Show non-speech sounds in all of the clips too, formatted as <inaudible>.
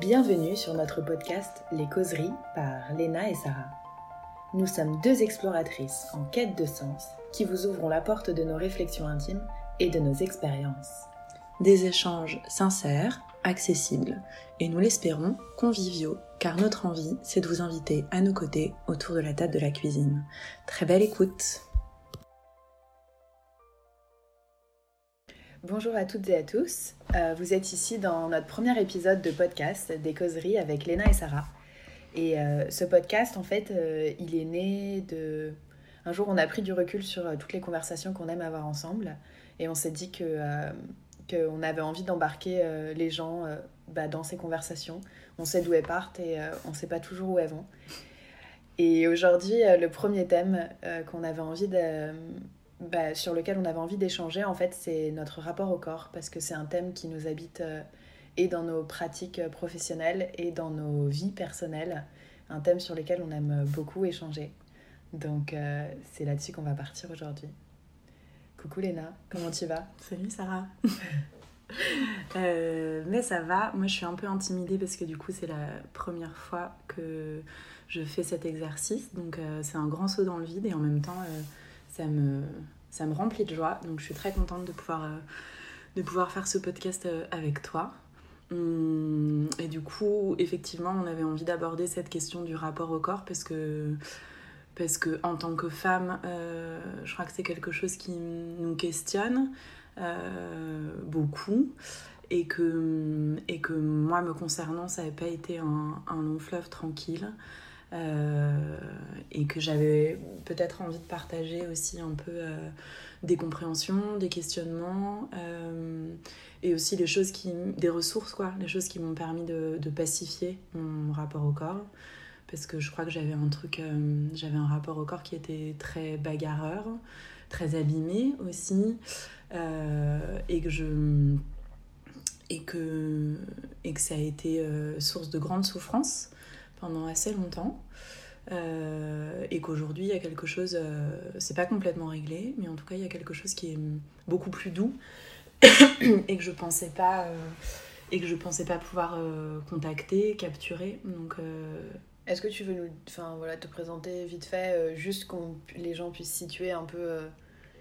Bienvenue sur notre podcast Les causeries par Léna et Sarah. Nous sommes deux exploratrices en quête de sens qui vous ouvrons la porte de nos réflexions intimes et de nos expériences. Des échanges sincères, accessibles et nous l'espérons conviviaux car notre envie c'est de vous inviter à nos côtés autour de la table de la cuisine. Très belle écoute Bonjour à toutes et à tous. Euh, vous êtes ici dans notre premier épisode de podcast des causeries avec Léna et Sarah. Et euh, ce podcast, en fait, euh, il est né de... Un jour, on a pris du recul sur toutes les conversations qu'on aime avoir ensemble. Et on s'est dit que qu'on avait envie d'embarquer les gens bah, dans ces conversations. On sait d'où elles partent et on ne sait pas toujours où elles vont. Et aujourd'hui, le premier thème qu'on avait envie de bah, sur lequel on avait envie d'échanger, en fait, c'est notre rapport au corps, parce que c'est un thème qui nous habite euh, et dans nos pratiques euh, professionnelles et dans nos vies personnelles, un thème sur lequel on aime beaucoup échanger. Donc, euh, c'est là-dessus qu'on va partir aujourd'hui. Coucou Léna, comment tu vas? Salut Sarah <laughs> mais ça va, moi je suis un peu intimidée parce que du coup c'est la première fois que je fais cet exercice, donc c'est un grand saut dans le vide et en même temps ça me, ça me remplit de joie. Donc je suis très contente de pouvoir, euh, de pouvoir faire ce podcast euh, avec toi. Hum, et du coup, effectivement, on avait envie d'aborder cette question du rapport au corps parce que, parce que en tant que femme, euh, je crois que c'est quelque chose qui nous questionne beaucoup et que, et que moi, me concernant, ça n'avait pas été un, un long fleuve tranquille. Euh, et que j'avais peut-être envie de partager aussi un peu euh, des compréhensions, des questionnements euh, et aussi les choses qui, des ressources quoi, les choses qui m'ont permis de, pacifier mon rapport au corps. Parce que je crois que j'avais un truc, j'avais un rapport au corps qui était très bagarreur, très abîmé aussi et que je et que, et que ça a été source de grande souffrance pendant assez longtemps. Euh, et qu'aujourd'hui il y a quelque chose, euh, c'est pas complètement réglé, mais en tout cas il y a quelque chose qui est beaucoup plus doux <coughs> et que je pensais pas euh, et que je pensais pas pouvoir contacter, capturer. Donc est-ce que tu veux nous, voilà, te présenter vite fait, juste que les gens puissent situer un peu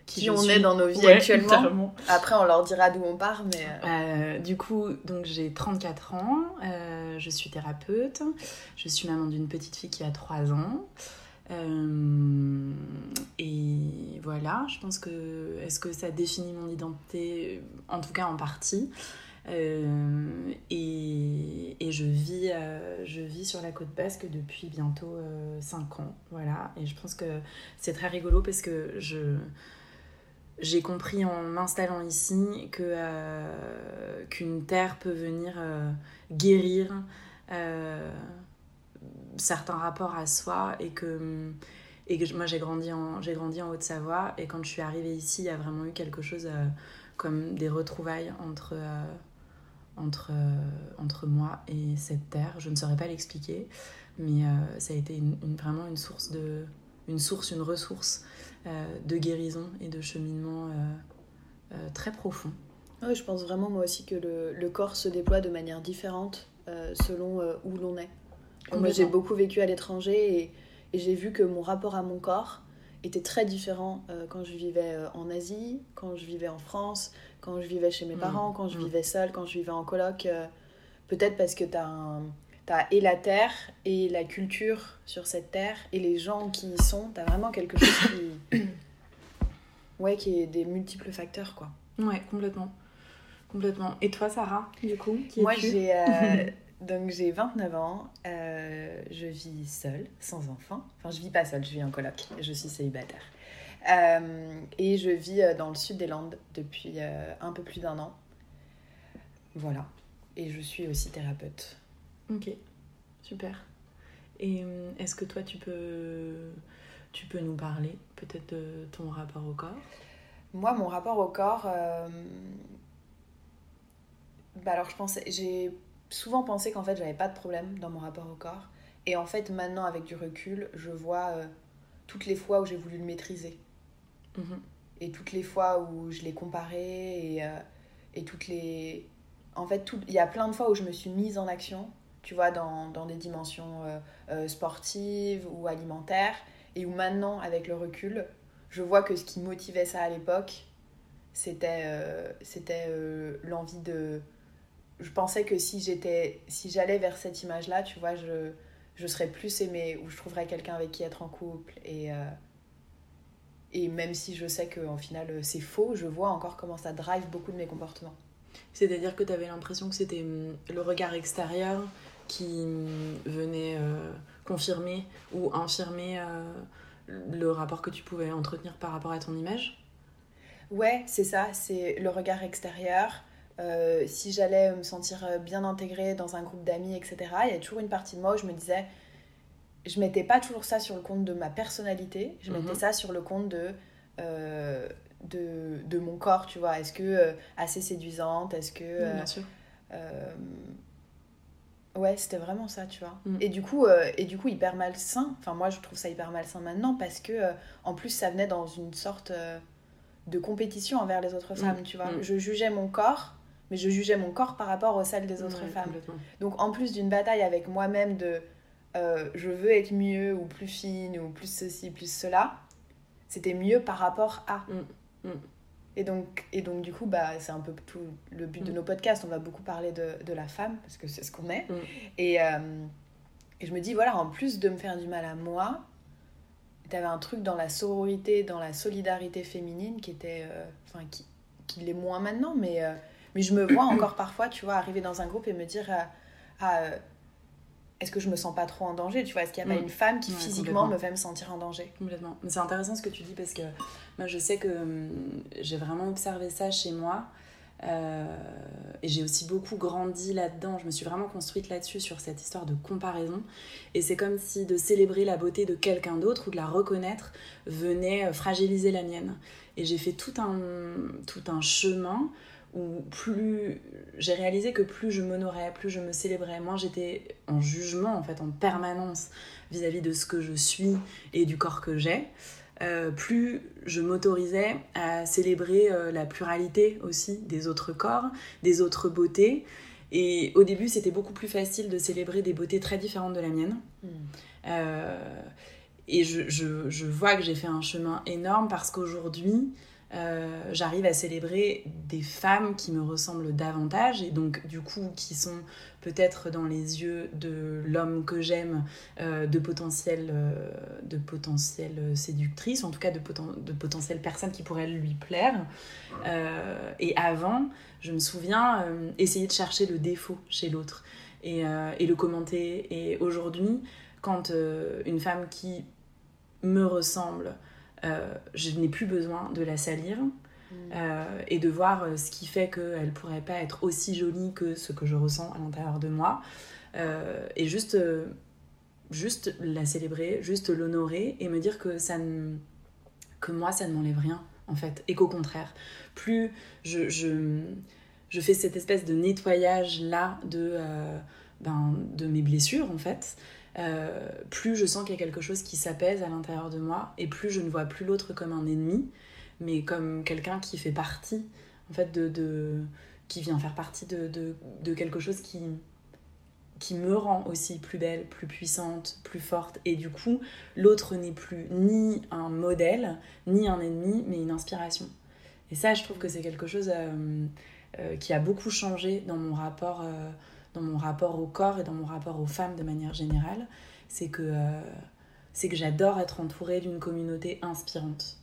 qui, on est dans nos vies actuellement. Après, on leur dira d'où on part, mais... Euh, euh, du coup, donc j'ai 34 ans, euh, je suis thérapeute, je suis maman d'une petite fille qui a 3 ans. et voilà, je pense que... Est-ce que ça définit mon identité En tout cas, en partie? et, et, je, vis, je vis sur la côte basque depuis bientôt 5 ans. Voilà. Et je pense que c'est très rigolo parce que je j'ai compris en m'installant ici que euh, qu'une terre peut venir euh, guérir euh, certains rapports à soi et que et que moi j'ai grandi en j'ai grandi en Haute-Savoie et quand je suis arrivée ici il y a vraiment eu quelque chose comme des retrouvailles entre entre entre moi et cette terre. Je ne saurais pas l'expliquer mais ça a été vraiment une source de une source une ressource de guérison et de cheminement euh, euh, très profond. Oui, je pense vraiment moi aussi que le, le corps se déploie de manière différente selon où l'on est. Moi j'ai beaucoup vécu à l'étranger et, et j'ai vu que mon rapport à mon corps était très différent quand je vivais en Asie, quand je vivais en France, quand je vivais chez mes mmh. parents, quand je mmh. vivais seule, quand je vivais en coloc. Peut-être parce que tu as un, T'as et la terre et la culture sur cette terre et les gens qui y sont. T'as vraiment quelque chose qui. <coughs> Ouais, qui est des multiples facteurs, quoi. Ouais, complètement. Complètement. Et toi, Sarah, du coup Moi, j'ai. Euh, <laughs> donc, j'ai 29 ans. Euh, je vis seule, sans enfant. Enfin, je vis pas seule, je vis en coloc. Je suis célibataire. Euh, et je vis dans le sud des Landes depuis un peu plus d'un an. Voilà. Et je suis aussi thérapeute. Ok, super. Et euh, est-ce que toi, tu peux, tu peux nous parler peut-être de ton rapport au corps? Moi, mon rapport au corps, euh, bah alors je pensais, j'ai souvent pensé qu'en fait, j'avais pas de problème dans mon rapport au corps. Et en fait, maintenant, avec du recul, je vois euh, toutes les fois où j'ai voulu le maîtriser. Mhm. Et toutes les fois où je l'ai comparé et, et toutes les... En fait, il y a plein de fois où je me suis mise en action tu vois, dans, dans des dimensions sportives ou alimentaires, et où maintenant, avec le recul, je vois que ce qui motivait ça à l'époque, c'était c'était l'envie de je pensais que si j'étais si j'allais vers cette image là tu vois je je serais plus aimée ou je trouverais quelqu'un avec qui être en couple et euh, et même si je sais qu'en final euh, c'est faux je vois encore comment ça drive beaucoup de mes comportements. C'est-à-dire que tu avais l'impression que c'était hum, le regard extérieur qui venait euh, confirmer ou infirmer le rapport que tu pouvais entretenir par rapport à ton image? Ouais c'est ça c'est le regard extérieur euh, si j'allais me sentir euh, bien intégrée dans un groupe d'amis, etc., il y a toujours une partie de moi où je me disais, je mettais pas toujours ça sur le compte de ma personnalité, je mettais mhm. ça sur le compte de, euh, de, de, mon corps, tu vois. Est-ce que assez séduisante? Est-ce que. bien sûr. Ouais, c'était vraiment ça, tu vois. Mm. Et, du coup, et du coup, hyper malsain. Enfin, moi, je trouve ça hyper malsain maintenant parce que, en plus, ça venait dans une sorte de compétition envers les autres mm. femmes, tu vois. Mm. Je jugeais mon corps mais je jugeais mon corps par rapport aux celles des autres femmes. Donc en plus d'une bataille avec moi-même de euh, je veux être mieux ou plus fine ou plus ceci, plus cela, c'était mieux par rapport à. Mm, mm. Et, donc, et donc du coup, bah, c'est un peu tout le but de mm. nos podcasts. On va beaucoup parler de, de la femme parce que c'est ce qu'on est. Et, euh, et je me dis, voilà, en plus de me faire du mal à moi, tu avais un truc dans la sororité, dans la solidarité féminine qui était... Euh, enfin, qui, qui l'est moins maintenant, mais mais je me vois encore parfois, tu vois, arriver dans un groupe et me dire euh, ah, euh, est-ce que je me sens pas trop en danger Tu vois, est-ce qu'il n'y a pas mm. une femme qui physiquement me fait me sentir en danger? Complètement. Mais c'est intéressant ce que tu dis parce que moi je sais que hum, j'ai vraiment observé ça chez moi. Euh, et j'ai aussi beaucoup grandi là-dedans. Je me suis vraiment construite là-dessus, sur cette histoire de comparaison. Et c'est comme si de célébrer la beauté de quelqu'un d'autre ou de la reconnaître venait fragiliser la mienne. Et j'ai fait tout un, tout un chemin où plus j'ai réalisé que plus je m'honorais, plus je me célébrais, moins j'étais en jugement en fait en permanence vis-à-vis de ce que je suis et du corps que j'ai, euh, plus je m'autorisais à célébrer euh, la pluralité aussi des autres corps, des autres beautés. Et au début, c'était beaucoup plus facile de célébrer des beautés très différentes de la mienne. Hmm. Euh, et je, je, je, vois que j'ai fait un chemin énorme parce qu'aujourd'hui, euh, j'arrive à célébrer des femmes qui me ressemblent davantage et donc du coup qui sont peut-être dans les yeux de l'homme que j'aime euh, de potentielles euh, de potentielles séductrices, en tout cas de, de potentielles personnes qui pourraient lui plaire. et avant, je me souviens essayer de chercher le défaut chez l'autre et, et, le commenter. Et aujourd'hui, quand une femme qui me ressemble je n'ai plus besoin de la salir. Mm. Euh, et de voir euh, ce qui fait qu'elle pourrait pas être aussi jolie que ce que je ressens à l'intérieur de moi. et juste, juste la célébrer, juste l'honorer et me dire que, ça que moi, ça ne m'enlève rien, en fait. Et qu'au contraire, plus je, je, je, fais cette espèce de nettoyage-là de, ben, de mes blessures, en fait, euh, plus je sens qu'il y a quelque chose qui s'apaise à l'intérieur de moi et plus je ne vois plus l'autre comme un ennemi, mais comme quelqu'un qui fait partie, en fait, de, qui vient faire partie de, de, de, quelque chose qui, qui me rend aussi plus belle, plus puissante, plus forte. Et du coup, l'autre n'est plus ni un modèle, ni un ennemi, mais une inspiration. Et ça, je trouve que c'est quelque chose euh, euh, qui a beaucoup changé dans mon rapport dans mon rapport au corps et dans mon rapport aux femmes de manière générale, c'est que, euh, c'est que j'adore être entourée d'une communauté inspirante.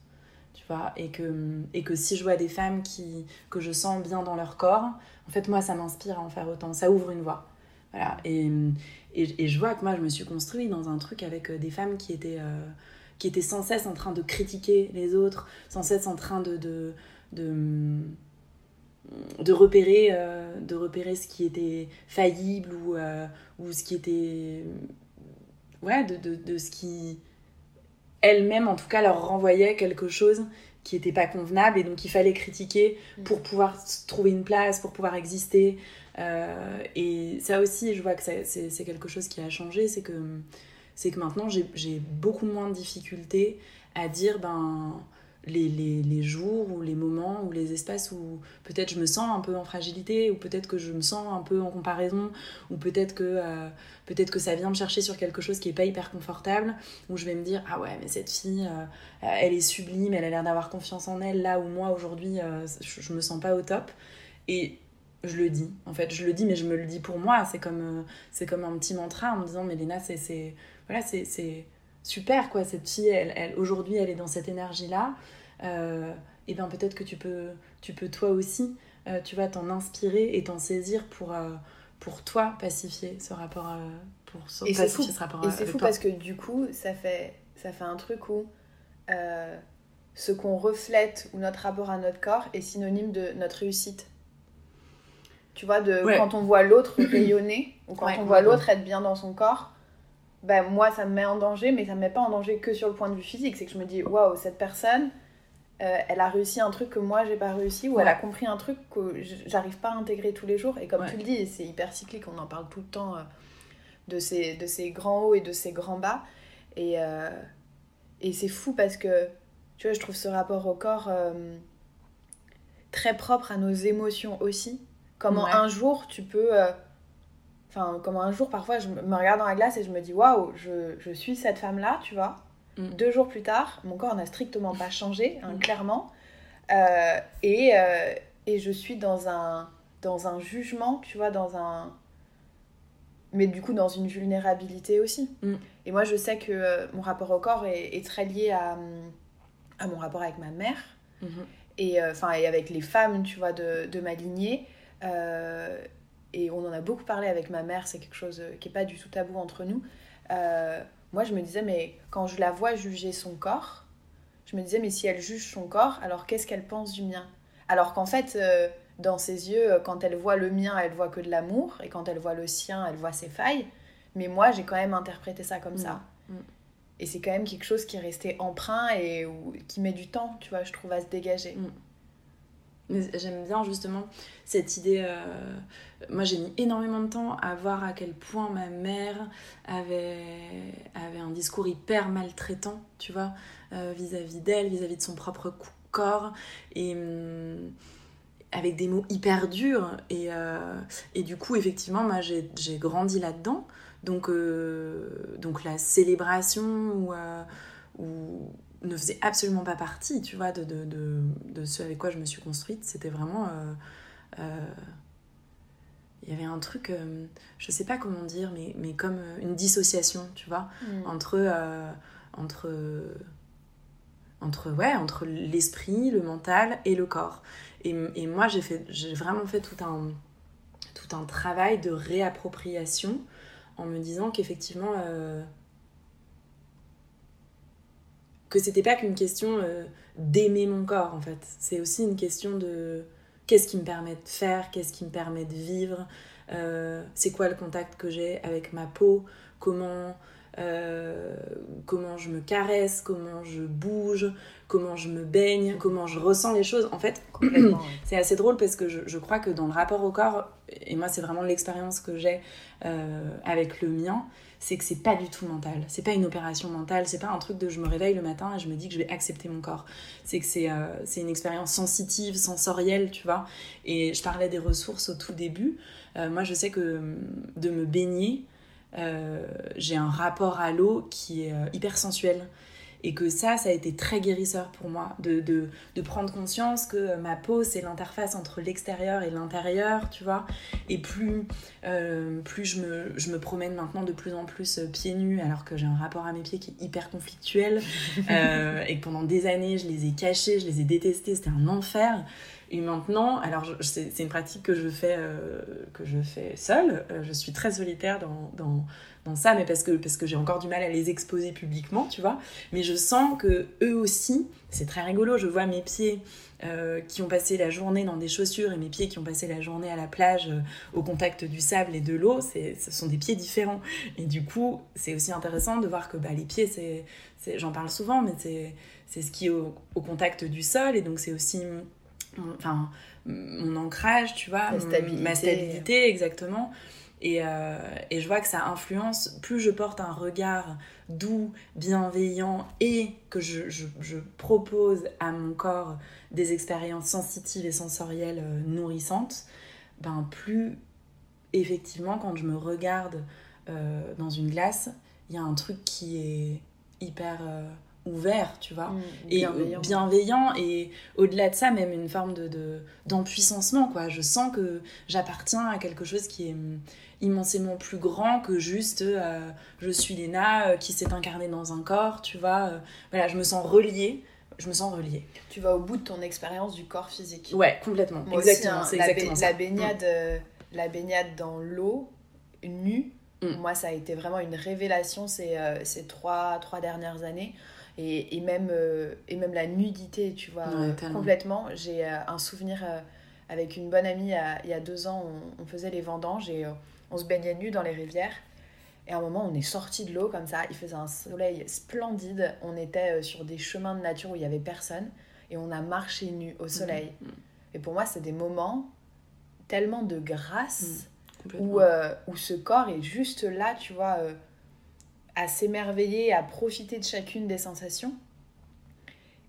Tu vois, et que, et que si je vois des femmes qui, que je sens bien dans leur corps, en fait, moi, ça m'inspire à en faire autant. Ça ouvre une voie. Voilà. Et, et, et, je vois que moi, je me suis construite dans un truc avec euh, des femmes qui étaient, euh, qui étaient sans cesse en train de critiquer les autres, sans cesse en train de, de, de de repérer, euh, de repérer ce qui était faillible ou, euh, ou ce qui était. Ouais, de, de, de ce qui. Elle-même, en tout cas, leur renvoyait quelque chose qui n'était pas convenable et donc il fallait critiquer mm. pour pouvoir trouver une place, pour pouvoir exister. Euh, et ça aussi, je vois que c'est quelque chose qui a changé, c'est que, que maintenant j'ai beaucoup moins de difficultés à dire ben les, les, les, jours ou les moments ou les espaces où peut-être je me sens un peu en fragilité ou peut-être que je me sens un peu en comparaison ou peut-être que, euh, peut-être que ça vient me chercher sur quelque chose qui est pas hyper confortable où je vais me dire ah ouais mais cette fille euh, elle est sublime elle a l'air d'avoir confiance en elle là où moi aujourd'hui euh, je, me sens pas au top. Et je le dis en fait je le dis mais je me le dis pour moi. C'est comme c'est comme un petit mantra en me disant mais Léna c'est voilà c'est super quoi cette fille elle, elle aujourd'hui elle est dans cette énergie là euh, et bien peut-être que tu peux tu peux toi aussi euh, tu vas t'en inspirer et t'en saisir pour euh, pour toi pacifier ce rapport à, pour et pacifier fou. ce rapport et c'est fou parce que du coup ça fait ça fait un truc où ce qu'on reflète ou notre rapport à notre corps est synonyme de notre réussite. Tu vois de quand on voit l'autre rayonner ou quand on voit l'autre être bien dans son corps ben, moi, ça me met en danger, mais ça me met pas en danger que sur le point de vue physique. C'est que je me dis, waouh, cette personne, euh, elle a réussi un truc que moi, j'ai pas réussi, ou elle a compris un truc que j'arrive pas à intégrer tous les jours. Et comme tu le dis, c'est hyper cyclique, on en parle tout le temps euh, de, ces, de ces grands hauts et de ces grands bas. Et, euh, et c'est fou parce que, tu vois, je trouve ce rapport au corps très propre à nos émotions aussi. Comment un jour, tu peux Enfin, comme un jour, parfois, je me regarde dans la glace et je me dis, waouh, je, je, suis cette femme-là, tu vois. Mm. Deux jours plus tard, mon corps n'a strictement pas changé, hein, mm. clairement. Euh, et, euh, et je suis dans un, dans un jugement, tu vois, dans un. Mais du coup, dans une vulnérabilité aussi. Mm. Et moi, je sais que euh, mon rapport au corps est, est, très lié à, à mon rapport avec ma mère. -hmm. Et, enfin, et avec les femmes, tu vois, de, de ma lignée et on en a beaucoup parlé avec ma mère, c'est quelque chose euh, qui n'est pas du tout tabou entre nous. Euh, moi, je me disais, mais quand je la vois juger son corps, je me disais, mais si elle juge son corps, alors qu'est-ce qu'elle pense du mien? Alors qu'en fait, euh, dans ses yeux, quand elle voit le mien, elle voit que de l'amour, et quand elle voit le sien, elle voit ses failles. Mais moi, j'ai quand même interprété ça comme ça. Mm. Mm. Et c'est quand même quelque chose qui est resté emprunt et qui met du temps, tu vois, je trouve, à se dégager. Mm. J'aime bien justement cette idée. Euh, moi, j'ai mis énormément de temps à voir à quel point ma mère avait, avait un discours hyper maltraitant, tu vois, euh, vis-à-vis d'elle, vis-à-vis de son propre corps, et hum, avec des mots hyper durs. Et, euh, et du coup, effectivement, moi, j'ai grandi là-dedans. Donc, donc la célébration ou ne faisait absolument pas partie, tu vois, de, de, de, de, ce avec quoi je me suis construite. C'était vraiment... Euh, euh, il y avait un truc, euh, je sais pas comment dire, mais, mais comme une dissociation, tu vois, mm. entre, entre, entre, ouais, entre l'esprit, le mental et le corps. Et, et moi, j'ai, fait, j'ai vraiment fait tout un, tout un travail de réappropriation en me disant qu'effectivement que c'était pas qu'une question euh, d'aimer mon corps en fait. C'est aussi une question de qu'est-ce qui me permet de faire, qu'est-ce qui me permet de vivre, euh, c'est quoi le contact que j'ai avec ma peau, comment, euh, comment je me caresse, comment je bouge, comment je me baigne, comment je ressens les choses. En fait, <clears throat> c'est assez drôle parce que je, je, crois que dans le rapport au corps, et moi c'est vraiment l'expérience que j'ai avec le mien, c'est que c'est pas du tout mental. C'est pas une opération mentale, c'est pas un truc de je me réveille le matin et je me dis que je vais accepter mon corps. C'est que c'est euh, une expérience sensitive, sensorielle, tu vois. Et je parlais des ressources au tout début. Euh, moi, je sais que de me baigner, euh, j'ai un rapport à l'eau qui est hyper sensuel. Et que ça, ça a été très guérisseur pour moi, de, de, de prendre conscience que ma peau, c'est l'interface entre l'extérieur et l'intérieur, tu vois. Et plus, euh, plus je, me, je me promène maintenant de plus en plus euh, pieds nus, alors que j'ai un rapport à mes pieds qui est hyper conflictuel, <laughs> euh, et que pendant des années, je les ai cachés, je les ai détestés, c'était un enfer. Et maintenant, alors c'est une pratique que je fais, euh, que je fais seule. Euh, je suis très solitaire dans, dans, dans ça, mais parce que, parce que j'ai encore du mal à les exposer publiquement, tu vois. Mais je sens que eux aussi, c'est très rigolo. Je vois mes pieds euh, qui ont passé la journée dans des chaussures et mes pieds qui ont passé la journée à la plage au contact du sable et de l'eau. Ce sont des pieds différents. Et du coup, c'est aussi intéressant de voir que bah, les pieds, c'est, j'en parle souvent, mais c'est ce qui est au, au contact du sol. Et donc, c'est aussi enfin mon ancrage, tu vois, ma stabilité, exactement. Et, euh, et, je vois que ça influence, plus je porte un regard doux, bienveillant et que je, je, je propose à mon corps des expériences sensitives et sensorielles euh, nourrissantes, ben plus effectivement quand je me regarde euh, dans une glace, il y a un truc qui est hyper ouvert, tu vois, mm, et bienveillant. et au-delà de ça, même une forme de d'empuissancement, quoi. Je sens que j'appartiens à quelque chose qui est mm, immensément plus grand que juste euh, je suis Léna euh, qui s'est incarnée dans un corps, tu vois. Euh, voilà, je me sens reliée. Je me sens reliée. Tu vas au bout de ton expérience du corps physique. Ouais, complètement. exactement, hein, la, exactement la, baignade, mm. la baignade dans l'eau nue, moi ça a été vraiment une révélation ces, ces trois, trois dernières années et, et même, euh, et même la nudité, tu vois, complètement. J'ai euh, un souvenir euh, avec une bonne amie il y a deux ans, on, faisait les vendanges et on se baignait nu dans les rivières. Et à un moment, on est sorti de l'eau comme ça, il faisait un soleil splendide, on était sur des chemins de nature où il n'y avait personne et on a marché nu au soleil. Mm, mm. Et pour moi, c'est des moments tellement de grâce mm, où, où ce corps est juste là, tu vois à s'émerveiller, à profiter de chacune des sensations.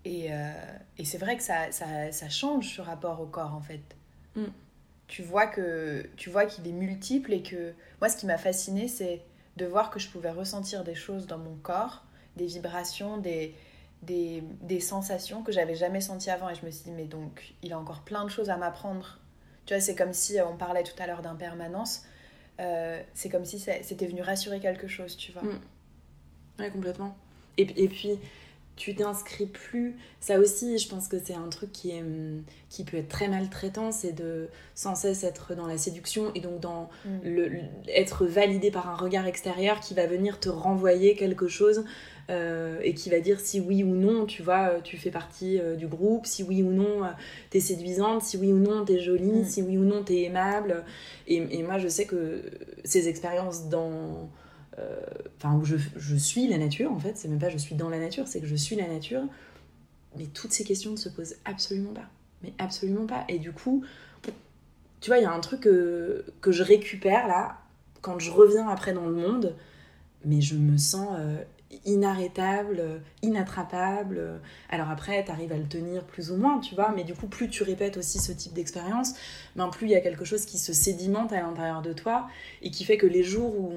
Et, euh, et c'est vrai que ça, ça, ça, change ce rapport au corps en fait. Mm. Tu vois que tu vois qu'il est multiple et que moi ce qui m'a fasciné c'est de voir que je pouvais ressentir des choses dans mon corps, des vibrations, des, des, des sensations que j'avais jamais senties avant et je me suis dit mais donc il a encore plein de choses à m'apprendre. Tu vois, c'est comme si on parlait tout à l'heure d'impermanence. Euh, c'est comme si c'était venu rassurer quelque chose, tu vois. Mm. Ouais, complètement. Et, et puis, tu t'inscris plus. Ça aussi, je pense que c'est un truc qui, est, hum, qui peut être très maltraitant, c'est de sans cesse être dans la séduction et donc dans mm. le, être validé par un regard extérieur qui va venir te renvoyer quelque chose euh, et qui va dire si oui ou non, tu vois, tu fais partie euh, du groupe, si oui ou non, euh, t'es séduisante, si oui ou non, t'es jolie, mm. si oui ou non, t'es aimable. Et, et moi, je sais que ces expériences dans euh, enfin où je, suis la nature en fait, c'est même pas je suis dans la nature, c'est que je suis la nature, mais toutes ces questions ne se posent absolument pas, mais absolument pas. Et du coup, tu vois, il y a un truc que, je récupère là, quand je reviens après dans le monde, mais je me sens euh, inarrêtable, inattrapable. Alors après, tu arrives à le tenir plus ou moins, tu vois, mais du coup, plus tu répètes aussi ce type d'expérience, ben, plus il y a quelque chose qui se sédimente à l'intérieur de toi et qui fait que les jours où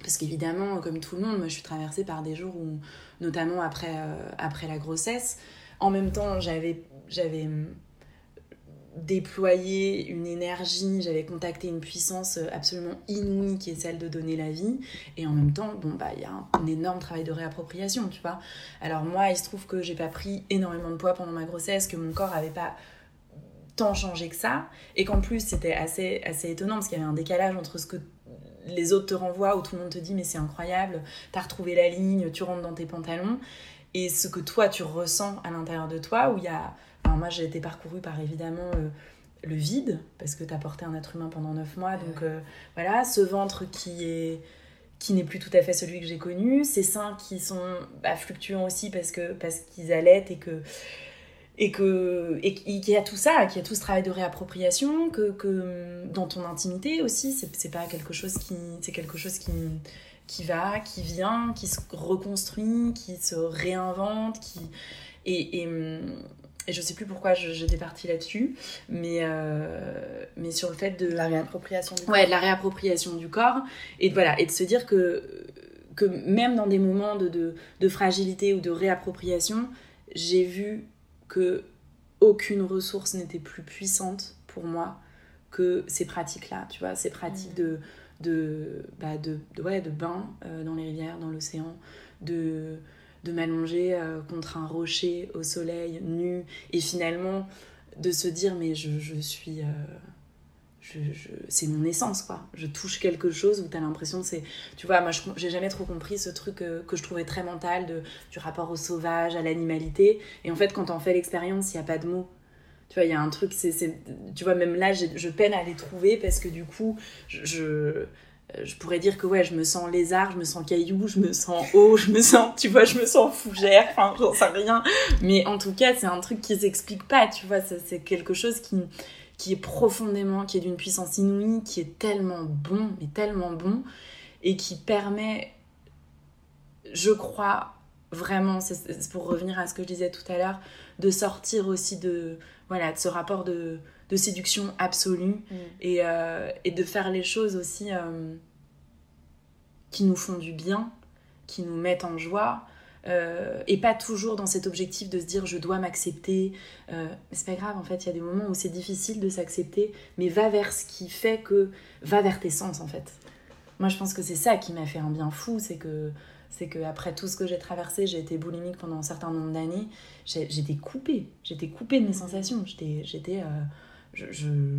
parce qu'évidemment, comme tout le monde, moi je suis traversée par des jours où, notamment après, euh, après la grossesse, en même temps j'avais, hum, déployé une énergie, j'avais contacté une puissance absolument inouïe qui est celle de donner la vie. Et en même temps, bon, bah, il y a un, énorme travail de réappropriation, tu vois. Alors moi, il se trouve que j'ai pas pris énormément de poids pendant ma grossesse, que mon corps avait pas tant changé que ça, et qu'en plus c'était assez, assez étonnant parce qu'il y avait un décalage entre ce que les autres te renvoient, où tout le monde te dit mais c'est incroyable, t'as retrouvé la ligne, tu rentres dans tes pantalons, et ce que toi tu ressens à l'intérieur de toi, où il y a... moi j'ai été parcourue par évidemment euh, le vide, parce que t'as porté un être humain pendant 9 mois, donc euh, voilà, ce ventre qui est qui n'est plus tout à fait celui que j'ai connu, ces seins qui sont bah, fluctuants aussi parce que parce qu'ils allaitent et que et que et qu'il y a tout ça qu'il y a tout ce travail de réappropriation que, que dans ton intimité aussi c'est pas quelque chose qui c'est quelque chose qui qui va qui vient qui se reconstruit qui se réinvente qui et, et, et je sais plus pourquoi j'étais partie là-dessus mais euh, mais sur le fait de la réappropriation du corps ouais de la réappropriation du corps et de, voilà et de se dire que que même dans des moments de, de, de fragilité ou de réappropriation j'ai vu que aucune ressource n'était plus puissante pour moi que ces pratiques-là, tu vois, ces pratiques de, de, bah de, de, ouais, de bain euh, dans les rivières, dans l'océan, de, de m'allonger euh, contre un rocher au soleil, nu, et finalement de se dire, mais je, je suis... Euh, je, c'est mon essence quoi. Je touche quelque chose où tu as l'impression c'est tu vois moi j'ai jamais trop compris ce truc euh, que je trouvais très mental de, du rapport au sauvage à l'animalité. Et en fait quand on fait l'expérience il n'y a pas de mots. Tu vois il y a un truc c'est tu vois même là je peine à les trouver parce que du coup je, je pourrais dire que ouais, je me sens lézard, je me sens caillou, je me sens eau, je me sens, tu vois, je me sens fougère, enfin, j'en sais rien. Mais en tout cas, c'est un truc qui s'explique pas, tu vois, c'est quelque chose qui, qui est profondément, qui est d'une puissance inouïe, qui est tellement bon, mais tellement bon, et qui permet, je crois vraiment, c'est pour revenir à ce que je disais tout à l'heure, de sortir aussi de, voilà, de ce rapport de, de séduction absolue Mm. et, euh, et de faire les choses aussi euh, qui nous font du bien, qui nous mettent en joie. Euh, et pas toujours dans cet objectif de se dire je dois m'accepter. Euh, c'est pas grave, en fait, il y a des moments où c'est difficile de s'accepter, mais va vers ce qui fait que. Va vers tes sens, en fait. Moi, je pense que c'est ça qui m'a fait un bien fou, c'est que. C'est que après tout ce que j'ai traversé, j'ai été boulimique pendant un certain nombre d'années. J'étais coupée, j'étais coupée de mes sensations. J'étais, j'étais, euh, je-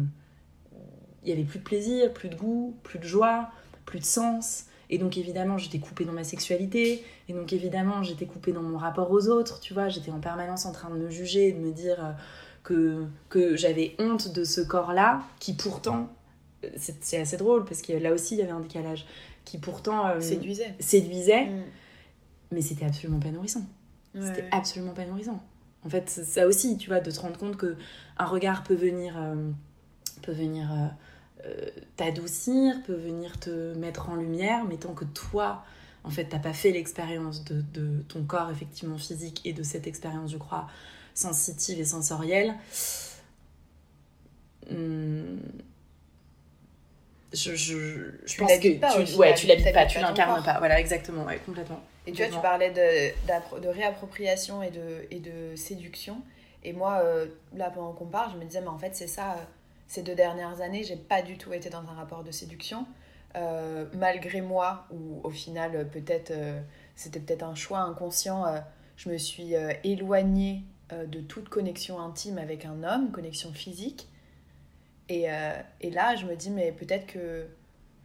il y avait plus de plaisir, plus de goût, plus de joie, plus de sens. Et donc évidemment, j'étais coupée dans ma sexualité. Et donc évidemment, j'étais coupée dans mon rapport aux autres. Tu vois, j'étais en permanence en train de me juger, de me dire euh, que, que j'avais honte de ce corps-là, qui pourtant, euh, c'est assez drôle parce que là aussi, il y avait un décalage, qui pourtant euh, Séduisait. séduisait, Mm. mais c'était absolument pas nourrissant. Ouais, C'était ouais. absolument pas nourrissant. En fait, ça aussi, tu vois, de te rendre compte que un regard peut venir, euh, peut venir euh, t'adoucir, peut venir te mettre en lumière, mais tant que toi, en fait, t'as pas fait l'expérience de, de ton corps effectivement physique et de cette expérience, je crois, sensitive et sensorielle, hum, je, je, je Tu pense que pas, tu, ouais, tu l'habites pas, tu l'incarnes pas. Voilà, exactement, ouais, complètement. Et tu vois, tu parlais de, réappropriation et de, et de séduction. Et moi, euh, là, pendant qu'on parle, je me disais, mais en fait, c'est ça, euh, ces deux dernières années, j'ai pas du tout été dans un rapport de séduction. Euh, malgré moi, ou au final, peut-être, euh, c'était peut-être un choix inconscient, euh, je me suis éloignée de toute connexion intime avec un homme, connexion physique. Et, et là, je me dis, mais peut-être que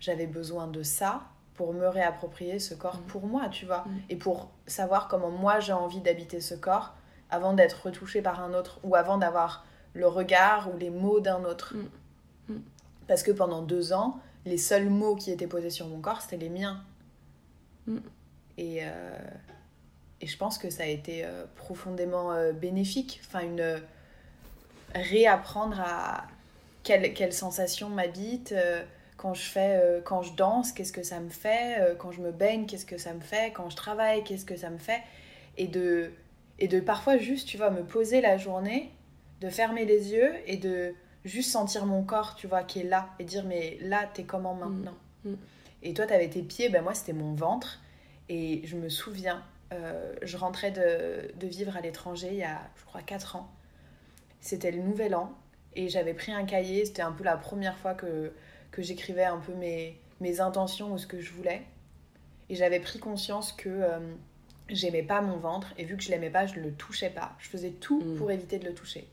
j'avais besoin de ça pour me réapproprier ce corps Mm. pour moi, tu vois. Mm. Et pour savoir comment moi j'ai envie d'habiter ce corps avant d'être retouchée par un autre ou avant d'avoir le regard ou les mots d'un autre. Mm. Mm. Parce que pendant deux ans, les seuls mots qui étaient posés sur mon corps, c'était les miens. Mm. Et, euh, et je pense que ça a été euh, profondément euh, bénéfique. Enfin, une réapprendre à quelle, quelle sensation m'habite. quand je fais, quand je danse, qu'est-ce que ça me fait Quand je me baigne, qu'est-ce que ça me fait Quand je travaille, qu'est-ce que ça me fait Et de, et de parfois juste, tu vois, me poser la journée, de fermer les yeux et de juste sentir mon corps, tu vois, qui est là et dire mais là, t'es comment maintenant Mm. Et toi, t'avais tes pieds, ben moi, c'était mon ventre. Et je me souviens, euh, je rentrais de, de vivre à l'étranger il y a, je crois, 4 ans. C'était le nouvel an. Et j'avais pris un cahier, c'était un peu la première fois que, que j'écrivais un peu mes, mes intentions ou ce que je voulais. Et j'avais pris conscience que euh, j'aimais pas mon ventre. Et vu que je l'aimais pas, je le touchais pas. Je faisais tout Mm. pour éviter de le toucher.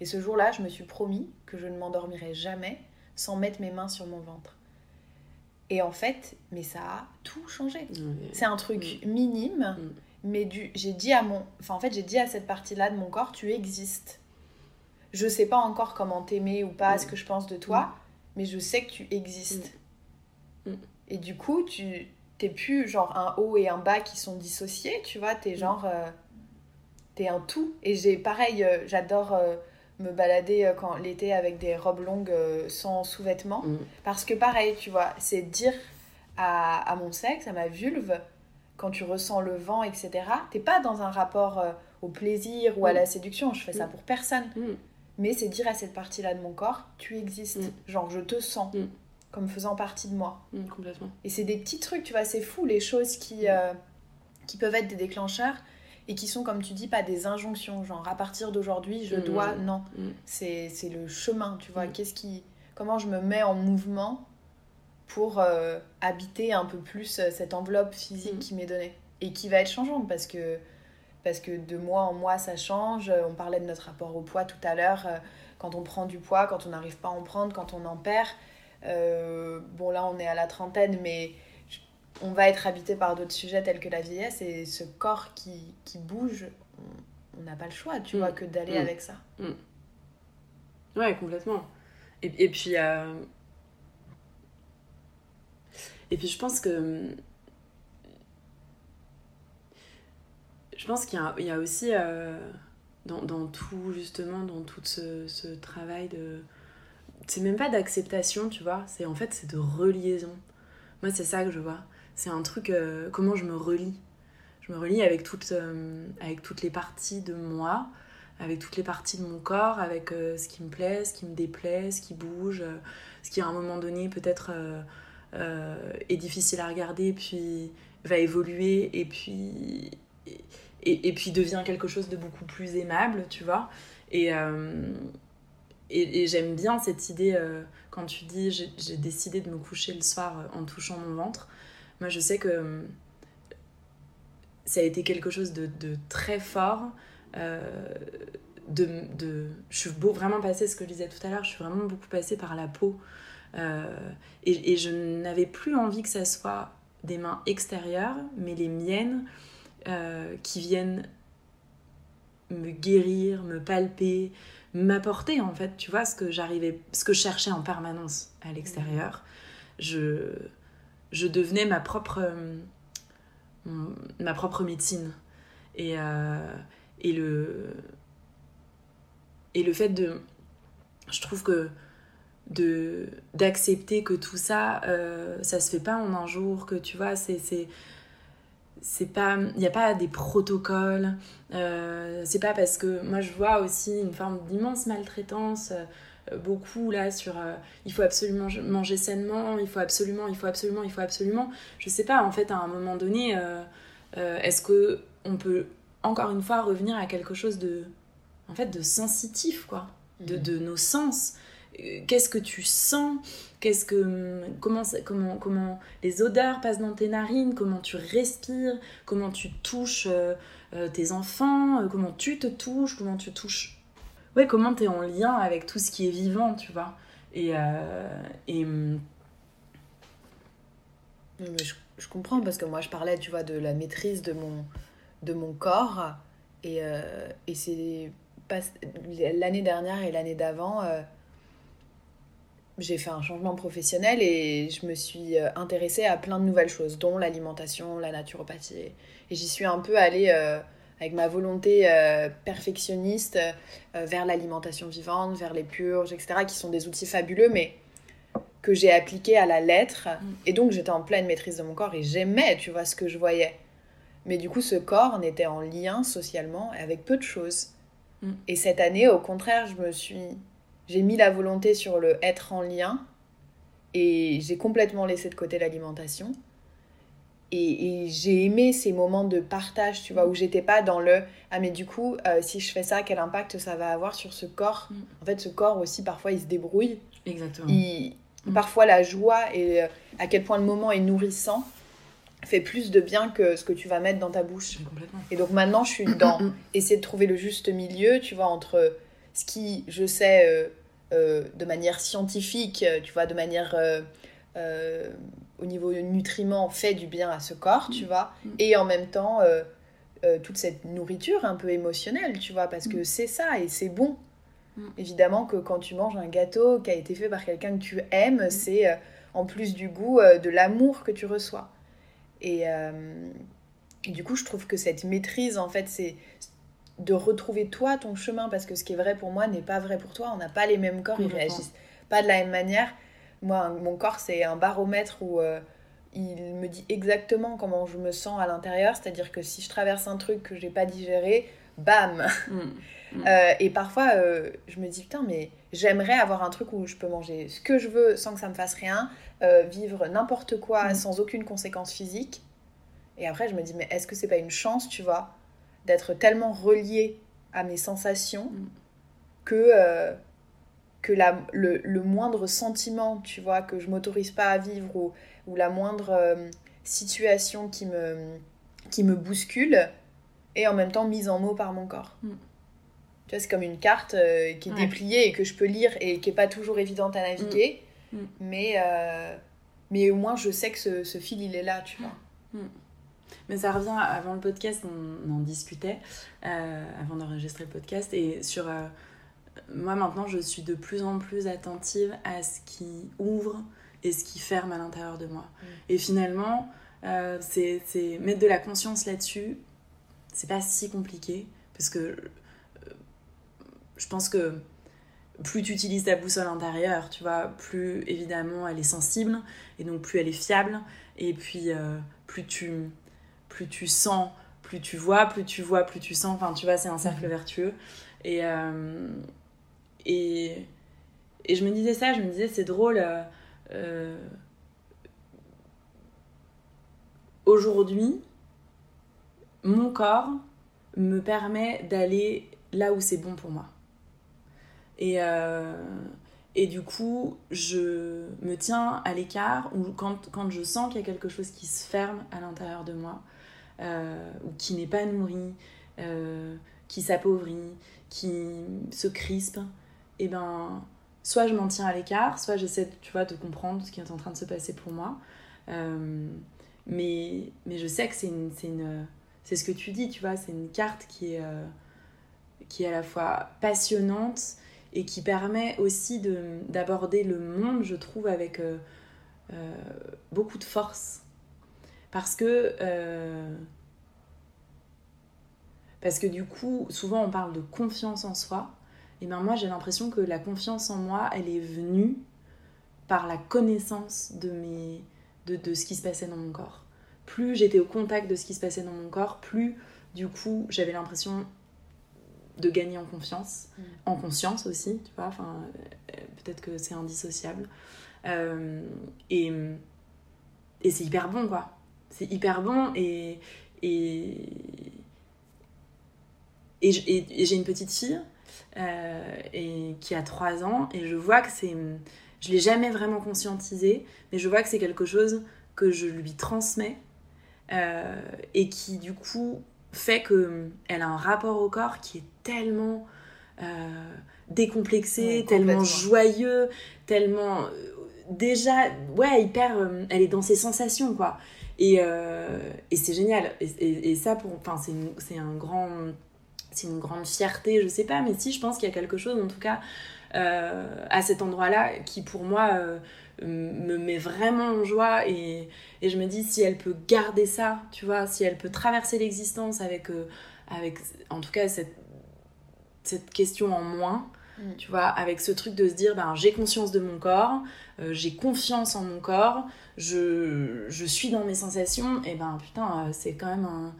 Et ce jour-là, je me suis promis que je ne m'endormirais jamais sans mettre mes mains sur mon ventre. Et en fait, mais ça a tout changé. C'est un truc minime, Mm. mais du, j'ai dit à mon, enfin en fait j'ai dit à cette partie-là de mon corps, tu existes. Je sais pas encore comment t'aimer ou pas, Mm. ce que je pense de toi, mais je sais que tu existes. Mm. Mm. Et du coup, tu t'es plus genre un haut et un bas qui sont dissociés, tu vois, t'es genre euh, t'es un tout. Et j'ai pareil, euh, j'adore euh, me balader euh, quand l'été avec des robes longues euh, sans sous-vêtements. Mm. Parce que pareil, tu vois, c'est dire à, à mon sexe, à ma vulve, quand tu ressens le vent, etc., t'es pas dans un rapport euh, au plaisir ou à Mm. la séduction, je fais ça Mm. pour personne. Mais c'est dire à cette partie-là de mon corps, tu existes. Genre, je te sens Mm. comme faisant partie de moi. Complètement. Et c'est des petits trucs, tu vois, c'est fou les choses qui, euh, qui peuvent être des déclencheurs et qui sont, comme tu dis, pas des injonctions. Genre, à partir d'aujourd'hui, je Mm. dois. Non, Mm. c'est le chemin, tu vois. Mm. Qu'est-ce qui, comment je me mets en mouvement pour euh, habiter un peu plus euh, cette enveloppe physique Mm. qui m'est donnée et qui va être changeante parce que parce que de mois en mois ça change. On parlait de notre rapport au poids tout à l'heure. euh, Quand on prend du poids, quand on n'arrive pas à en prendre, quand on en perd. Euh, bon là on est à la trentaine, mais on va être habité par d'autres sujets tels que la vieillesse et ce corps qui, qui bouge, on- n'a pas le choix, tu Mm. vois, que d'aller Mm. avec ça. Ouais, complètement. Et, et puis, euh, et puis, je pense que. Je pense qu'il y a, il y a aussi, euh, dans, dans tout, justement, dans tout ce, ce travail de, c'est même pas d'acceptation, tu vois, c'est en fait c'est de reliaison. Moi c'est ça que je vois. C'est un truc euh, comment je me relie. Je me relie avec toutes euh, avec toutes les parties de moi, avec toutes les parties de mon corps, avec euh, ce qui me plaît, ce qui me déplaît, ce qui bouge, ce qui à un moment donné peut-être est difficile à regarder puis va évoluer et puis et, et, puis devient quelque chose de beaucoup plus aimable, tu vois. Et et, j'aime bien cette idée, euh, quand tu dis j'ai décidé de me coucher le soir euh, en touchant mon ventre. Moi, je sais que euh, ça a été quelque chose de, de très fort. de, de, je suis beau, vraiment passée, ce que je disais tout à l'heure, je suis vraiment beaucoup passée par la peau. et, et, je n'avais plus envie que ça soit des mains extérieures, mais les miennes qui viennent me guérir, me palper, m'apporter en fait, tu vois, ce que j'arrivais, ce que je cherchais en permanence à l'extérieur. Je, je devenais ma propre, ma propre médecine. Et, euh, et, le, et le fait de, je trouve que de d'accepter que tout ça, euh, ça se fait pas en un jour, que tu vois, c'est c'est pas il n'y a pas des protocoles euh, c'est pas parce que moi je vois aussi une forme d'immense maltraitance euh, beaucoup là sur euh, il faut absolument manger sainement il faut absolument il faut absolument il faut absolument. Je sais pas en fait à un moment donné est-ce que on peut encore une fois revenir à quelque chose de en fait de sensitif quoi de, mmh. de nos sens. Qu'est-ce que tu sens? Qu'est-ce que comment comment comment les odeurs passent dans tes narines? Comment tu respires? Comment tu touches euh, euh, tes enfants? Euh, Comment tu te touches? Comment tu touches Ouais, comment tu es en lien avec tout ce qui est vivant, tu vois Et et je, je, comprends parce que moi je parlais, tu vois, de la maîtrise de mon de mon corps et, et c'est l'année dernière et l'année d'avant j'ai fait un changement professionnel et je me suis euh, intéressée à plein de nouvelles choses, dont l'alimentation, la naturopathie. Et j'y suis un peu allée euh, avec ma volonté euh, perfectionniste vers l'alimentation vivante, vers les purges, etc., qui sont des outils fabuleux, mais que j'ai appliqués à la lettre. Mm. Et donc j'étais en pleine maîtrise de mon corps et j'aimais, tu vois, ce que je voyais. Mais du coup, ce corps n'était en lien socialement avec peu de choses. Mm. Et cette année, au contraire, je me suis j'ai mis la volonté sur le être en lien et j'ai complètement laissé de côté l'alimentation. Et, j'ai aimé ces moments de partage, tu vois, où j'étais pas dans le ah mais du coup euh, si je fais ça quel impact ça va avoir sur ce corps. Mm. En fait ce corps aussi parfois il se débrouille. Exactement. Mm. Parfois la joie et euh, à quel point le moment est nourrissant fait plus de bien que ce que tu vas mettre dans ta bouche. Et donc maintenant je suis dans essayer de trouver le juste milieu, tu vois, entre ce qui je sais euh, de manière scientifique, tu vois, de manière au niveau nutriments, fait du bien à ce corps, tu mm. vois, mm. et en même temps toute cette nourriture un peu émotionnelle, tu vois, parce que mm. c'est ça et c'est bon. Évidemment que quand tu manges un gâteau qui a été fait par quelqu'un que tu aimes, c'est en plus du goût de l'amour que tu reçois. Et, et, du coup, je trouve que cette maîtrise, en fait, c'est de retrouver toi ton chemin parce que ce qui est vrai pour moi n'est pas vrai pour toi. On n'a pas les mêmes corps, ils réagissent pas de la même manière. Moi, mon corps, c'est un baromètre où euh, il me dit exactement comment je me sens à l'intérieur. C'est-à-dire que si je traverse un truc que j'ai pas digéré, bam <laughs> mm. Mm. Euh, Et parfois, euh, je me dis, putain, mais j'aimerais avoir un truc où je peux manger ce que je veux sans que ça me fasse rien, vivre n'importe quoi mm. sans aucune conséquence physique. Et après, je me dis, mais est-ce que c'est pas une chance, tu vois d'être tellement relié à mes sensations que, que la, le, moindre sentiment, tu vois, que je m'autorise pas à vivre ou, ou la moindre euh, situation qui me, qui me bouscule est en même temps mise en mots par mon corps. Mm. Tu vois, c'est comme une carte euh, qui est dépliée et que je peux lire et qui est pas toujours évidente à naviguer, mm. mais, mais au moins je sais que ce, ce, fil il est là, tu vois. Mais ça revient, avant le podcast, on, en discutait, euh, avant d'enregistrer le podcast, et sur... Euh, moi maintenant, je suis de plus en plus attentive à ce qui ouvre et ce qui ferme à l'intérieur de moi. Mm. Et finalement, euh, c'est mettre de la conscience là-dessus, c'est pas si compliqué, parce que je pense que plus tu utilises ta boussole intérieure, tu vois, plus évidemment elle est sensible et donc plus elle est fiable et puis euh, plus tu plus tu sens, plus tu vois, plus tu vois, plus tu sens. Enfin, tu vois, c'est un cercle mhm. vertueux. Et, euh, et et je me disais ça, je me disais c'est drôle. Euh, aujourd'hui, mon corps me permet d'aller là où c'est bon pour moi. Et, euh, et du coup, je me tiens à l'écart ou quand, quand, je sens qu'il y a quelque chose qui se ferme à l'intérieur de moi, euh, ou qui n'est pas nourri, euh, qui s'appauvrit, qui se crispe, et eh ben soit je m'en tiens à l'écart, soit j'essaie tu vois, de comprendre ce qui est en train de se passer pour moi. mais, mais je sais que c'est une, c'est ce que tu dis, tu vois, c'est une carte qui est, qui est à la fois passionnante et qui permet aussi d'aborder le monde, je trouve, avec euh, euh, beaucoup de force. Parce que, euh, parce que du coup, souvent on parle de confiance en soi. Et bien moi, j'ai l'impression que la confiance en moi, elle est venue par la connaissance de, mes, de, de ce qui se passait dans mon corps. Plus j'étais au contact de ce qui se passait dans mon corps, plus du coup j'avais l'impression de gagner en confiance, mm. en conscience aussi, tu vois, enfin, euh, peut-être que c'est indissociable. Euh, et, et c'est hyper bon, quoi. C'est hyper bon et. Et, et, j'ai une petite fille euh, et, qui a 3 ans et je vois que c'est. Je l'ai jamais vraiment conscientisé, mais je vois que c'est quelque chose que je lui transmets et qui du coup fait qu'elle a un rapport au corps qui est tellement euh, décomplexé, tellement joyeux, tellement euh, déjà, ouais, hyper, euh, elle est dans ses sensations, quoi. Et, et c'est génial. Et, et, ça, pour, enfin, c'est un grand, c'est une grande fierté, je sais pas, mais si, je pense qu'il y a quelque chose, en tout cas, à cet endroit-là, qui pour moi me met vraiment en joie et, et, je me dis si elle peut garder ça, tu vois, si elle peut traverser l'existence avec, avec en tout cas cette, cette question en moins, mm. tu vois, avec ce truc de se dire, ben, j'ai conscience de mon corps, euh, j'ai confiance en mon corps, je, je, suis dans mes sensations, et ben putain, euh, c'est quand même un,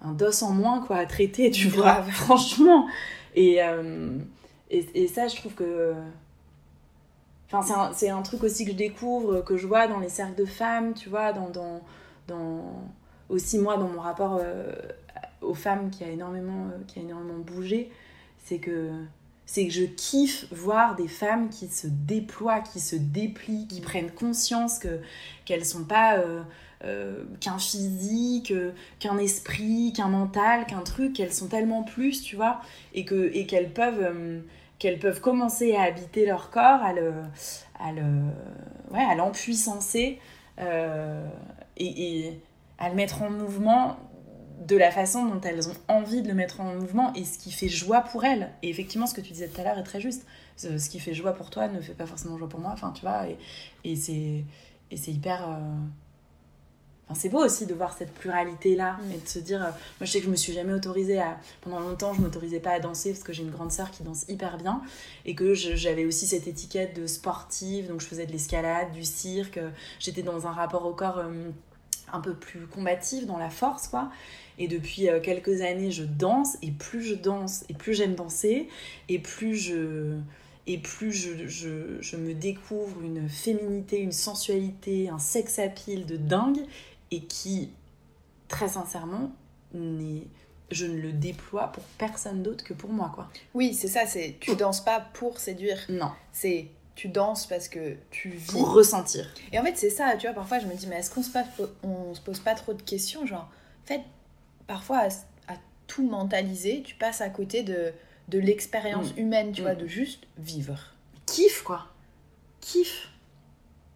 un, dos en moins, quoi, à traiter, tu vois, <laughs> franchement. Et, euh, et, et, ça, je trouve que... Enfin, c'est un, un, truc aussi que je découvre, que je vois dans les cercles de femmes, tu vois, dans... dans, dans aussi moi, dans mon rapport aux femmes qui a énormément, qui a énormément bougé, c'est que c'est que je kiffe voir des femmes qui se déploient, qui se déplient, qui mm. prennent conscience que qu'elles sont pas euh, euh, qu'un physique, qu'un esprit, qu'un mental, qu'un truc, qu'elles sont tellement plus, tu vois, et et qu'elles peuvent euh, peuvent commencer à habiter leur corps, à le à le ouais, et, et à le mettre en mouvement de la façon dont elles ont envie de le mettre en mouvement et ce qui fait joie pour elles. Et effectivement, ce que tu disais tout à l'heure est très juste. Ce, qui fait joie pour toi ne fait pas forcément joie pour moi. Enfin, tu vois, et, et c'est hyper. Euh, enfin, c'est beau aussi de voir cette pluralité-là mm. et de se dire. Euh, moi, je sais que je me suis jamais autorisée à. Pendant longtemps, je m'autorisais pas à danser parce que j'ai une grande sœur qui danse hyper bien et que j'avais aussi cette étiquette de sportive. Donc, je faisais de l'escalade, du cirque. J'étais dans un rapport au corps. Euh, un peu plus combatif dans la force quoi et depuis euh, quelques années, je danse, et plus je danse, et plus j'aime danser, et plus je, et plus je, je, je, me découvre une féminité, une sensualité, un sex appeal de dingue, et qui, très sincèrement, je ne le déploie pour personne d'autre que pour moi, quoi. Oui, c'est ça, c'est tu danses pas pour séduire. Non. C'est tu danses parce que tu vis. Pour ressentir. Et en fait, c'est ça, tu vois, parfois je me dis, mais est-ce qu'on se, on se pose pas trop de questions Genre, en fait, parfois à, tout mentaliser, tu passes à côté de, de l'expérience mm. humaine, tu vois, mm. de juste vivre. Kiff, quoi. Kiff.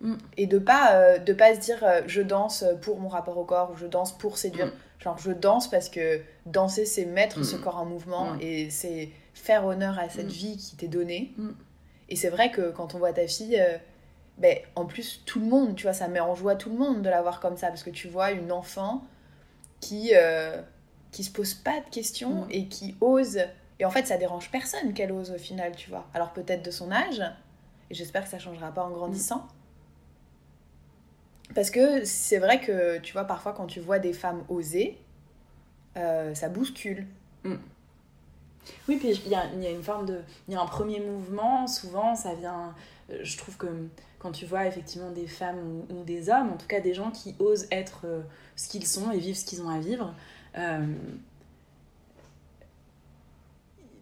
Mm. Et de pas, euh, de pas se dire euh, je danse pour mon rapport au corps ou je danse pour séduire. Genre je danse parce que danser c'est mettre ce corps en mouvement et c'est faire honneur à cette vie qui t'est donnée. Et c'est vrai que quand on voit ta fille, euh, ben, en plus tout le monde, tu vois, ça met en joie tout le monde de la voir comme ça parce que tu vois une enfant qui, qui se pose pas de questions mm. et qui ose Et en fait, ça dérange personne qu'elle ose au final, tu vois. Alors peut-être de son âge, et j'espère que ça changera pas en grandissant. Parce que c'est vrai que, tu vois, parfois quand tu vois des femmes oser, euh, ça bouscule. Mm. Oui, puis il y a, y a, une forme de... Il y a un premier mouvement, souvent ça vient... Euh, je trouve que quand tu vois effectivement des femmes ou, ou des hommes, en tout cas des gens qui osent être euh, ce qu'ils sont et vivre ce qu'ils ont à vivre,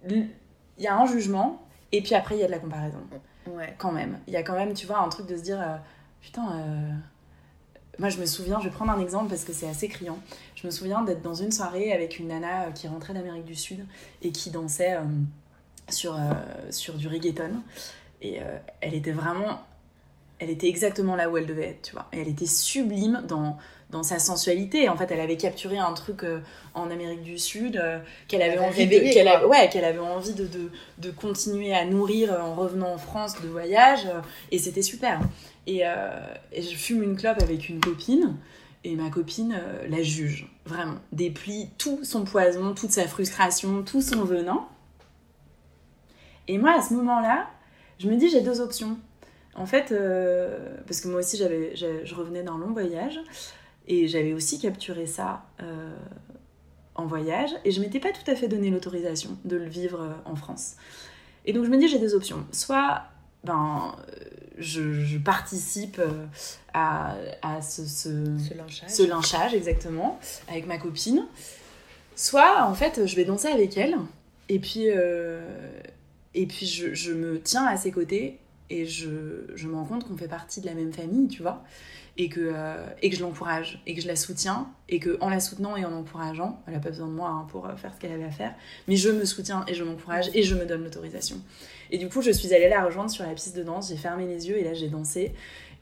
il y a un jugement et puis après il y a de la comparaison. Ouais. Quand même. Il y a quand même, tu vois, un truc de se dire, putain, euh, moi je me souviens, je vais prendre un exemple parce que c'est assez criant. Je me souviens d'être dans une soirée avec une nana euh, qui rentrait d'Amérique du Sud et qui dansait euh, sur, euh, sur du reggaeton. Et euh, elle était vraiment. Elle était exactement là où elle devait être, tu vois. Et elle était sublime dans, dans sa sensualité. En fait, elle avait capturé un truc euh, en Amérique du Sud euh, qu'elle avait envie, de, qu'elle a- ouais, qu'elle avait envie de, de, de continuer à nourrir en revenant en France de voyage. euh, et c'était super. Et, euh, et je fume une clope avec une copine. Et ma copine euh, la juge, vraiment. Déplie tout son poison, toute sa frustration, tout son venin. Et moi, à ce moment-là, je me dis, j'ai deux options. En fait, euh, parce que moi aussi, j'avais, je revenais d'un long voyage. Et j'avais aussi capturé ça en voyage. Et je m'étais pas tout à fait donné l'autorisation de le vivre en France. Et donc, je me dis, j'ai deux options. Soit, ben, je, je participe euh, à, à ce- ce, Ce lynchage. ce lynchage exactement avec ma copine soit en fait je vais danser avec elle et puis euh, et puis je, je me tiens à ses côtés et je, je me rends compte qu'on fait partie de la même famille tu vois et que, euh, et que je l'encourage et que je la soutiens et que en la soutenant et en l'encourageant elle a pas besoin de moi hein, pour faire ce qu'elle avait à faire mais je me soutiens et je m'encourage et je me donne l'autorisation et du coup je suis allée la rejoindre sur la piste de danse. J'ai fermé les yeux et là j'ai dansé.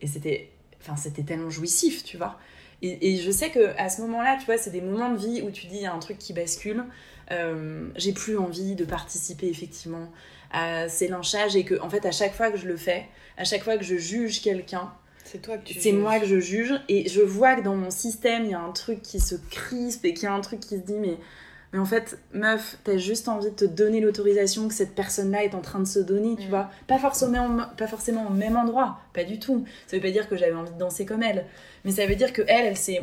Et c'était enfin c'était tellement jouissif tu vois. Et, et je sais que à ce moment-là, tu vois, c'est des moments de vie où tu dis il y a un truc qui bascule. Euh, j'ai plus envie de participer effectivement à ces lynchages et que en fait à chaque fois que je le fais, à chaque fois que je juge quelqu'un, C'est toi que tu c'est moi que je juge. Et je vois que dans mon système il y a un truc qui se crispe et qu'il y a un truc qui se dit mais mais en fait meuf t'as juste envie de te donner l'autorisation que cette personne là est en train de se donner tu Mm. vois pas forcément pas forcément au même endroit pas du tout ça veut pas dire que j'avais envie de danser comme elle mais ça veut dire que elle elle s'est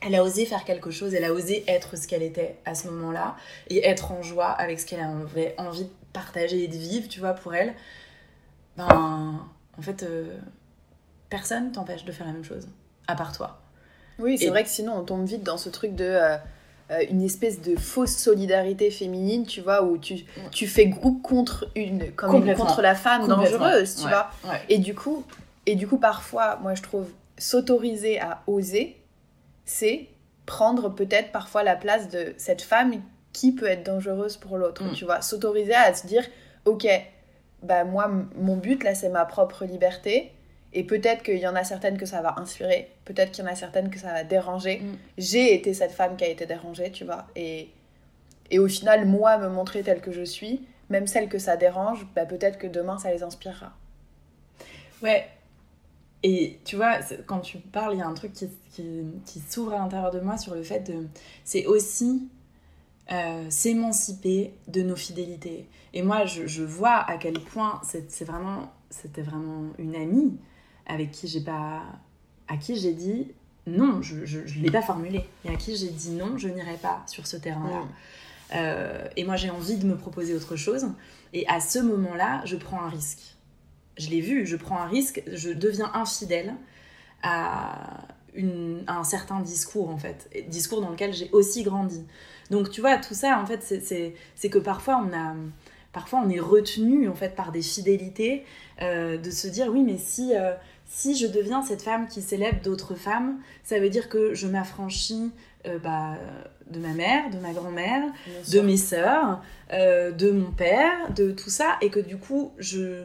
elle a osé faire quelque chose, elle a osé être ce qu'elle était à ce moment-là et être en joie avec ce qu'elle avait envie de partager et de vivre, tu vois, pour elle. Ben, en fait, euh, personne t'empêche de faire la même chose, à part toi. Oui, c'est Et- vrai que sinon on tombe vite dans ce truc de euh, euh, une espèce de fausse solidarité féminine, tu vois, où tu, tu fais groupe contre une comme une- contre la femme dangereuse, tu Ouais, vois. ouais. Et du coup, et du coup parfois, moi je trouve s'autoriser à oser, c'est prendre peut-être parfois la place de cette femme qui peut être dangereuse pour l'autre, Mm. tu vois. S'autoriser à se dire, ok, bah moi mon but là c'est ma propre liberté. Et peut-être qu'il y en a certaines que ça va inspirer, peut-être qu'il y en a certaines que ça va déranger. Mm. J'ai été cette femme qui a été dérangée, tu vois. Et, et au final, moi, me montrer telle que je suis, même celles que ça dérange, bah, peut-être que demain, ça les inspirera. Ouais. Et tu vois, quand tu parles, il y a un truc qui, qui, qui s'ouvre à l'intérieur de moi sur le fait de. C'est aussi euh, s'émanciper de nos fidélités. Et moi, je, je vois à quel point c'est vraiment, c'était vraiment une amie avec qui j'ai pas. à qui j'ai dit non, je ne l'ai pas formulé. Et à qui j'ai dit non, je n'irai pas sur ce terrain-là. Mm. Euh, et moi, j'ai envie de me proposer autre chose. Et à ce moment-là, je prends un risque. Je l'ai vu, je prends un risque, je deviens infidèle à, une, à un certain discours, en fait. Et discours dans lequel j'ai aussi grandi. Donc, tu vois, tout ça, en fait, c'est que parfois, on a... Parfois, on est retenu en fait par des fidélités, euh, de se dire oui, mais si, euh, si je deviens cette femme qui célèbre d'autres femmes, ça veut dire que je m'affranchis euh, bah, de ma mère, de ma grand-mère, de mes sœurs, euh, de mon père, de tout ça, et que du coup, je,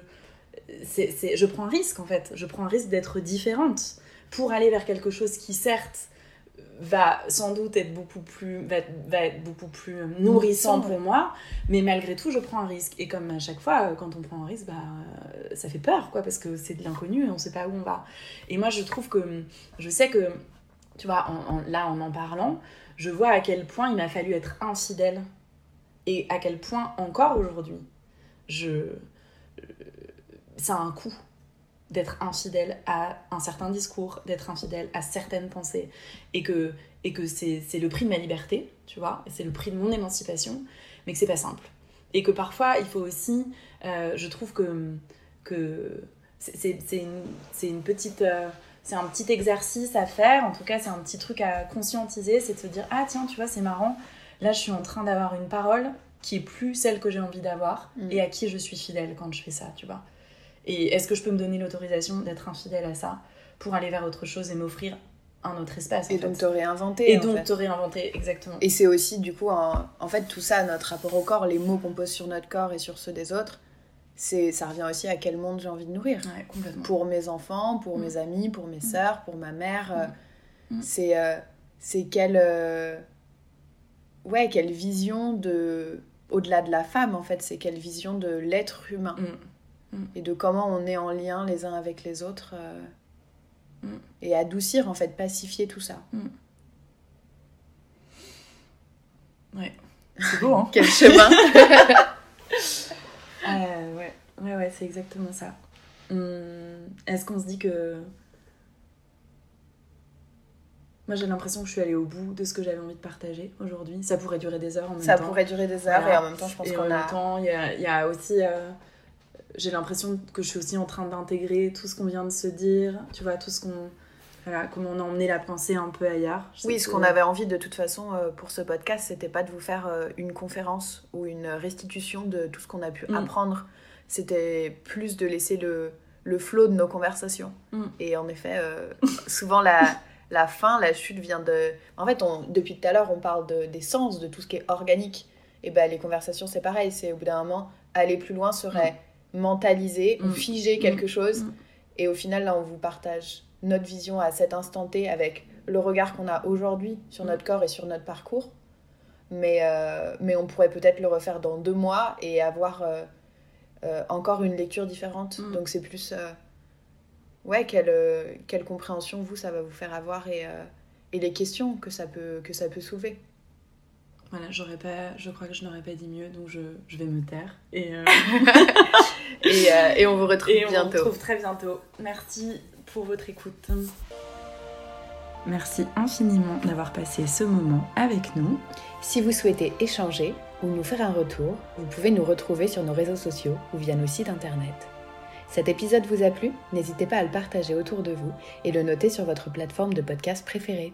je prends un risque en fait. Je prends un risque d'être différente pour aller vers quelque chose qui, certes, va sans doute être beaucoup plus, va, va être beaucoup plus euh, nourrissant pour moi, mais malgré tout, je prends un risque. Et comme à chaque fois, euh, quand on prend un risque, bah, euh, ça fait peur, quoi, parce que c'est de l'inconnu et on sait pas où on va. Et moi, je trouve que, je sais que, tu vois, en- en- là, en en parlant, je vois à quel point il m'a fallu être infidèle Et à quel point, encore aujourd'hui, je... ça a un coût d'être infidèle à un certain discours, d'être infidèle à certaines pensées, et que, et que c'est le prix de ma liberté, tu vois, c'est le prix de mon émancipation, mais que c'est pas simple. Et que parfois, il faut aussi, euh, je trouve que, que c'est une, une, petite... Euh, c'est un petit exercice à faire, en tout cas c'est un petit truc à conscientiser, c'est de se dire, ah tiens, tu vois, c'est marrant, là je suis en train d'avoir une parole qui est plus celle que j'ai envie d'avoir mm. et à qui je suis fidèle quand je fais ça, tu vois. Et est-ce que je peux me donner l'autorisation d'être infidèle à ça pour aller vers autre chose et m'offrir un autre espace Et donc te réinventer. Et donc te réinventer, exactement. Et c'est aussi du coup, en, en, fait, tout ça, notre rapport au corps, les mots qu'on pose sur notre corps et sur ceux des autres, c'est ça revient aussi à quel monde j'ai envie de nourrir. complètement. Pour mes enfants, pour mm. mes amis, pour mes mm. sœurs, pour ma mère. Mm. C'est euh, c'est quelle, euh, ouais, quelle vision de... Au-delà de la femme, en fait, c'est quelle vision de l'être humain. Mm. et de comment on est en lien les uns avec les autres euh, mm. et adoucir en fait pacifier tout ça mm. ouais c'est beau hein <laughs> quel chemin <laughs> euh, ouais ouais ouais c'est exactement ça hum, est-ce qu'on se dit que moi j'ai l'impression que je suis allée au bout de ce que j'avais envie de partager aujourd'hui. Ça pourrait durer des heures en même ça temps. Ça pourrait durer des heures et en même temps je pense qu'on a... En même temps il y a, y a, aussi euh, j'ai l'impression que je suis aussi en train d'intégrer tout ce qu'on vient de se dire, tu vois, tout ce qu'on. Voilà, comment on a emmené la pensée un peu ailleurs. oui, ce qu'on avait envie de toute façon euh, pour ce podcast, c'était pas de vous faire euh, une conférence ou une restitution de tout ce qu'on a pu mm. apprendre. C'était plus de laisser le, le flot de nos conversations. Mm. Et en effet, euh, <laughs> souvent la, la fin, la chute vient de. En fait, on, depuis tout à l'heure, on parle de, des sens, de tout ce qui est organique. Et ben les conversations, c'est pareil. C'est au bout d'un moment, aller plus loin serait. Mm mentaliser ou mm. figer quelque mm. chose. Mm. Et au final, là, on vous partage notre vision à cet instant T avec le regard qu'on a aujourd'hui sur notre corps et sur notre parcours. Mais, euh, mais on pourrait peut-être le refaire dans deux mois et avoir euh, euh, encore une lecture différente. Donc c'est plus... ouais, quelle, quelle compréhension, vous, ça va vous faire avoir et, et les questions que ça peut, que ça peut soulever. Voilà, j'aurais pas, je crois que je n'aurais pas dit mieux, donc je, je vais me taire. Et, euh, <laughs> et, euh, et, on vous retrouve et bientôt. On vous retrouve très bientôt. Merci pour votre écoute. Merci infiniment d'avoir passé ce moment avec nous. Si vous souhaitez échanger ou nous faire un retour, vous pouvez nous retrouver sur nos réseaux sociaux ou via nos sites internet. Cet épisode vous a plu? N'hésitez pas à le partager autour de vous et le noter sur votre plateforme de podcast préférée.